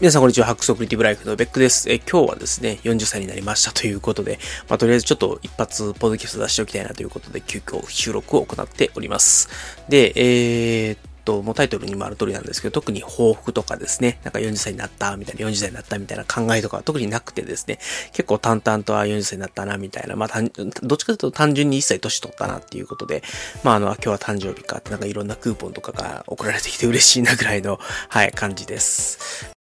皆さんこんにちは。ハックスオプリティブライフのベックです。え今日はですね、40歳になりましたということで、まあ、とりあえずちょっと一発ポッドキャスト出しておきたいなということで、急遽収録を行っております。で、えー、と、もうタイトルにもある通りなんですけど、特に抱負とかですね、なんか40歳になったみたいな、40歳になったみたいな考えとかは特になくてですね、結構淡々とは40歳になったなみたいな、まあ、どっちかというと単純に1歳年取ったなっていうことで、まあ、あの、今日は誕生日かってなんかいろんなクーポンとかが送られてきて嬉しいなぐらいの、はい、感じです。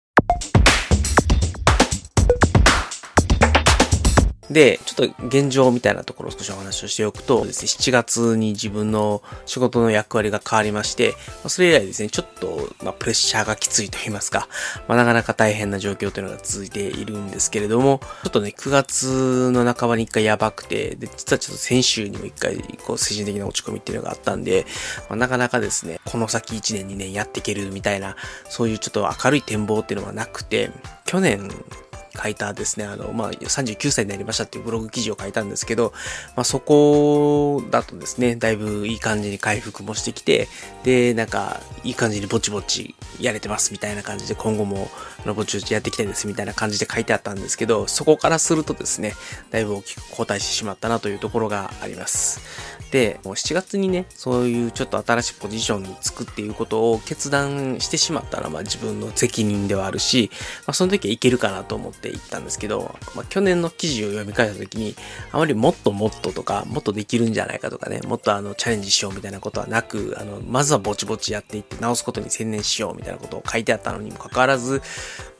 で、ちょっと現状みたいなところを少しお話をしておくとですね、7月に自分の仕事の役割が変わりまして、それ以来ですね、ちょっと、まあ、プレッシャーがきついと言いますか、まあ、なかなか大変な状況というのが続いているんですけれども、ちょっとね、9月の半ばに一回やばくて、で、実はちょっと先週にも一回、こう、精神的な落ち込みっていうのがあったんで、まあ、なかなかですね、この先1年2年やっていけるみたいな、そういうちょっと明るい展望っていうのはなくて、去年書いたですね、あの、まあ、39歳になりましたっていうブログ記事を書いたんですけど、まあ、そこだとですね、だいぶいい感じに回復もしてきて、で、なんか、いい感じにぼちぼちやれてますみたいな感じで、今後も、あの、ぼちぼちやっていきたいですみたいな感じで書いてあったんですけど、そこからするとですね、だいぶ大きく後退してしまったなというところがあります。で、もう7月にね、そういうちょっと新しいポジションにつくっていうことを決断してしまったら、まあ自分の責任ではあるし、まあその時はいけるかなと思ってって言ったんですけど、まあ去年の記事を読み返した時に、あまりもっともっととか、もっとできるんじゃないかとかね、もっとあのチャレンジしようみたいなことはなく、あの、まずはぼちぼちやっていって直すことに専念しようみたいなことを書いてあったのにもかかわらず、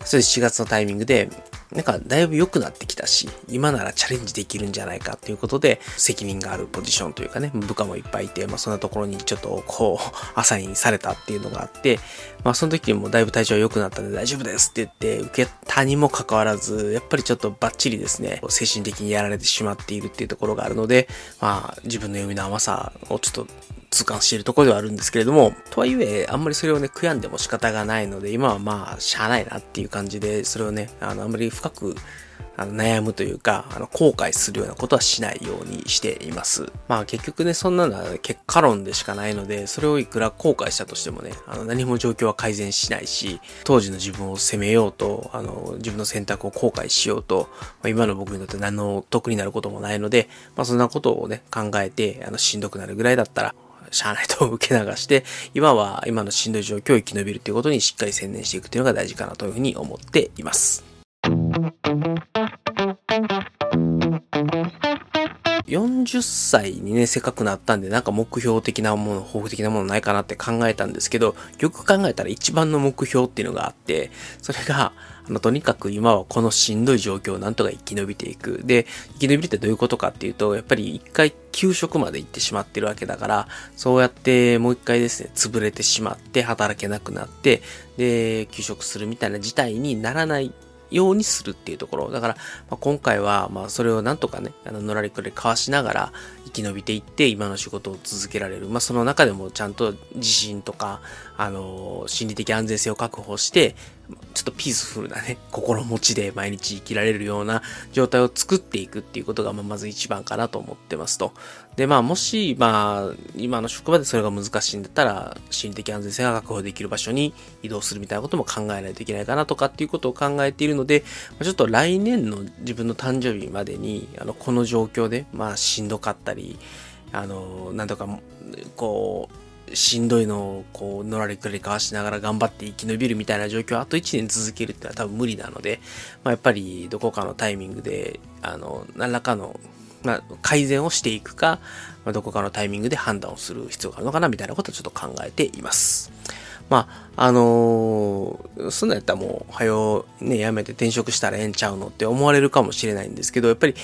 それで7月のタイミングで、なんかだいぶ良くなってきたし、今ならチャレンジできるんじゃないかっていうことで、責任があるポジションというかね、部下もいっぱいいて、まあそんなところにちょっとこう、アサインされたっていうのがあって、まあその時にもだいぶ体調良くなったんで大丈夫ですって言って受けたにもかかわらず、やっぱりちょっとバッチリですね、精神的にやられてしまっているっていうところがあるので、まあ自分の読みの甘さをちょっと痛感しているところではあるんですけれども、とはいえ、あんまりそれをね、悔やんでも仕方がないので、今はまあ、しゃあないなっていう感じで、それをね、あの、あんまり深く、あの悩むというか、あの、後悔するようなことはしないようにしています。まあ結局ね、そんなのは結果論でしかないので、それをいくら後悔したとしてもね、あの、何も状況は改善しないし、当時の自分を責めようと、あの、自分の選択を後悔しようと、まあ、今の僕にとって何の得になることもないので、まあそんなことをね、考えて、あの、しんどくなるぐらいだったら、しゃあないと受け流して、今は今のしんどい状況を生き延びるということにしっかり専念していくというのが大事かなというふうに思っています。40歳にね、せっかくなったんで、なんか目標的なもの、抱負的なものないかなって考えたんですけど、よく考えたら一番の目標っていうのがあって、それが、あの、とにかく今はこのしんどい状況をなんとか生き延びていく。で、生き延びるってどういうことかっていうと、やっぱり一回休職まで行ってしまってるわけだから、そうやってもう一回ですね、潰れてしまって働けなくなって、で、休職するみたいな事態にならないようにするっていうところ。だから、まあ、今回は、まあ、それをなんとかね、あの、のらりくらりかわしながら生き延びていって、今の仕事を続けられる。まあ、その中でもちゃんと自信とか、あの、心理的安全性を確保して、ちょっとピースフルなね、心持ちで毎日生きられるような状態を作っていくっていうことが、まあ、まず一番かなと思ってますと。で、まあ、もし、まあ、今の職場でそれが難しいんだったら、心理的安全性が確保できる場所に移動するみたいなことも考えないといけないかなとかっていうことを考えているので、ちょっと来年の自分の誕生日までに、あの、この状況で、まあ、しんどかったり、あの、なんとか、こう、しんどいのをこう、のらりくらりかわしながら頑張って生き延びるみたいな状況をあと1年続けるってのは多分無理なので、まあ、やっぱりどこかのタイミングで、あの、何らかの、まあ、改善をしていくか、まあ、どこかのタイミングで判断をする必要があるのかなみたいなことをちょっと考えています。まあ、あのー、そんなやったらもう、はよ、ね、やめて転職したらええんちゃうのって思われるかもしれないんですけど、やっぱり、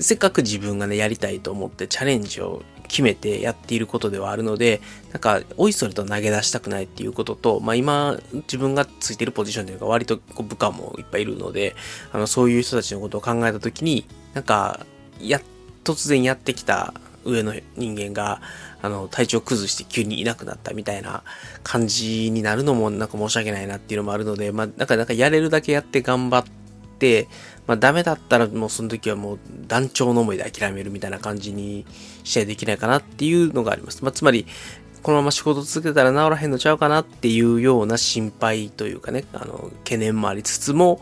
せっかく自分がね、やりたいと思ってチャレンジを決めてやっていることではあるので、なんか、おいそれと投げ出したくないっていうことと、まあ今、自分がついてるポジションというか、割とこう部下もいっぱいいるので、あの、そういう人たちのことを考えたときに、なんか、や、突然やってきた上の人間が、あの、体調崩して急にいなくなったみたいな感じになるのもなんか申し訳ないなっていうのもあるので、まあ、なんか、なんかやれるだけやって頑張って、まあ、ダメだったらもうその時はもう団長の思いで諦めるみたいな感じに試合できないかなっていうのがあります。まあ、つまり、このまま仕事続けたら治らへんのちゃうかなっていうような心配というかね、あの、懸念もありつつも、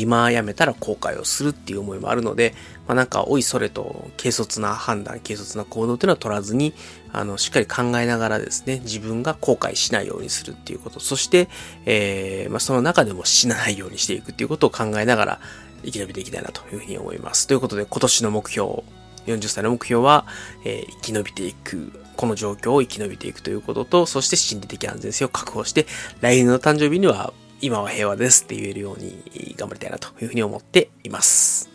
今辞めたら後悔をするっていう思いもあるので、まあ、なんか、おいそれと軽率な判断、軽率な行動っていうのは取らずに、あの、しっかり考えながらですね、自分が後悔しないようにするっていうこと、そして、えー、まあ、その中でも死なないようにしていくっていうことを考えながら生き延びていきたいなというふうに思います。ということで、今年の目標、40歳の目標は、えー、生き延びていく。この状況を生き延びていくということと、そして心理的安全性を確保して、来年の誕生日には今は平和ですって言えるように頑張りたいなというふうに思っています。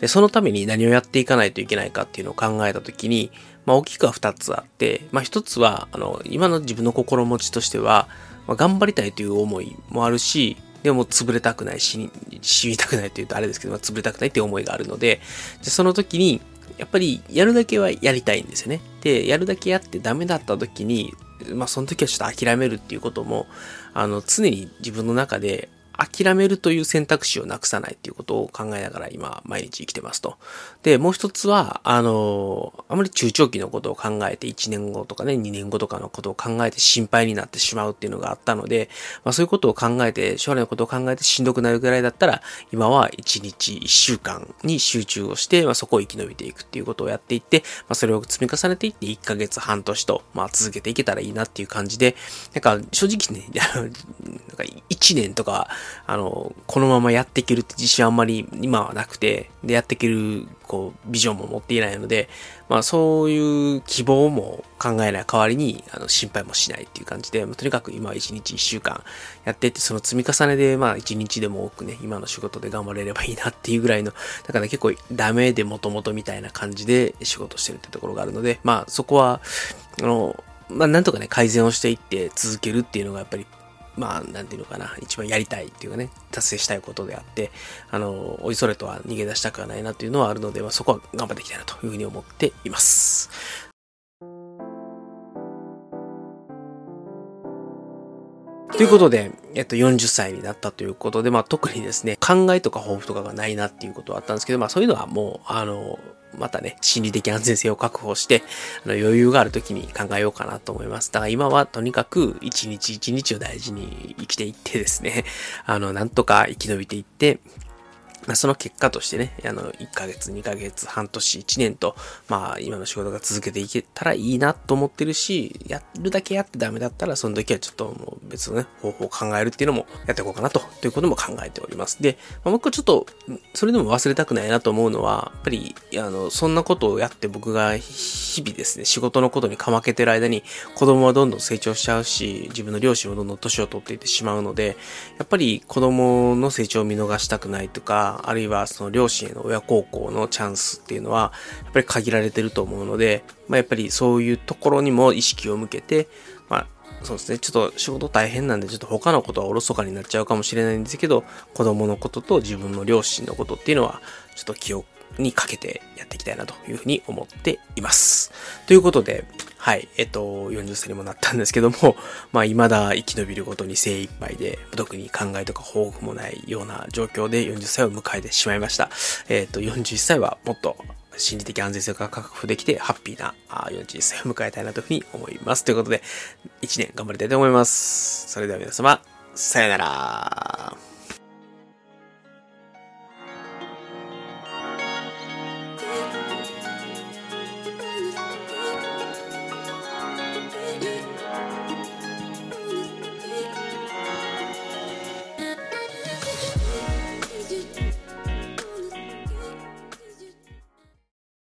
で、そのために何をやっていかないといけないかっていうのを考えたときに、まあ大きくは二つあって、まあ一つは、あの、今の自分の心持ちとしては、まあ、頑張りたいという思いもあるし、でも潰れたくないし、死にたくないというとあれですけど、まあ、潰れたくないって思いがあるので、でその時に、やっぱりやるだけはやりたいんですよね。で、やるだけやってダメだった時に、まあその時はちょっと諦めるっていうことも、あの、常に自分の中で諦めるという選択肢をなくさないっていうことを考えながら今、毎日生きてますと。で、もう一つは、あの、あまり中長期のことを考えて、1年後とかね、2年後とかのことを考えて心配になってしまうっていうのがあったので、まあそういうことを考えて、将来のことを考えてしんどくなるぐらいだったら、今は1日1週間に集中をして、まあそこを生き延びていくっていうことをやっていって、まあそれを積み重ねていって1ヶ月半年と、まあ続けていけたらいいなっていう感じで、なんか正直ね、なんか1年とか、あの、このままやっていけるって自信あんまり今はなくて、で、やっていける、こう、ビジョンも持っていないので、まあそういう希望も考えない代わりに、あの、心配もしないっていう感じで、まあ、とにかく今は1日1週間やっていって、その積み重ねで、まあ1日でも多くね、今の仕事で頑張れればいいなっていうぐらいの、だから結構ダメでもともとみたいな感じで仕事してるってところがあるので、まあそこは、あの、まあなんとかね、改善をしていって続けるっていうのがやっぱりまあ、なんていうのかな、一番やりたいっていうかね、達成したいことであって、あの、おいそれとは逃げ出したくはないなというのはあるので、まあ、そこは頑張っていきたいなというふうに思っています。ということで、えっと、40歳になったということで、まあ、特にですね、考えとか抱負とかがないなっていうことはあったんですけど、まあ、そういうのはもう、あの、またね、心理的安全性を確保して、あの余裕がある時に考えようかなと思います。だから今はとにかく一日一日を大事に生きていってですね、あの、なんとか生き延びていって、まあ、その結果としてね、あの、1ヶ月、2ヶ月、半年、1年と、まあ、今の仕事が続けていけたらいいなと思ってるし、やるだけやってダメだったら、その時はちょっともう別のね、方法を考えるっていうのもやっていこうかなと、ということも考えております。で、まあ、僕はちょっと、それでも忘れたくないなと思うのは、やっぱり、あの、そんなことをやって僕が日々ですね、仕事のことにかまけてる間に、子供はどんどん成長しちゃうし、自分の両親もどんどん年を取っていってしまうので、やっぱり子供の成長を見逃したくないとか、あるいはその両親への親孝行のチャンスっていうのは、やっぱり限られてると思うので、まあ、やっぱりそういうところにも意識を向けて、まあ、そうですね。ちょっと仕事大変なんで、ちょっと他のことはおろそかになっちゃうかもしれないんですけど、子供のことと自分の両親のことっていうのは、ちょっと記憶にかけてやっていきたいなというふうに思っています。ということで、はい、えっと、40歳にもなったんですけども、まあ、未だ生き延びることに精一杯で、特に考えとか抱負もないような状況で40歳を迎えてしまいました。えっと、41歳はもっと心理的安全性が確保できて、ハッピーな41歳を迎えたいなというふうに思います。ということで、1年頑張りたいと思います。それでは皆様、さよなら。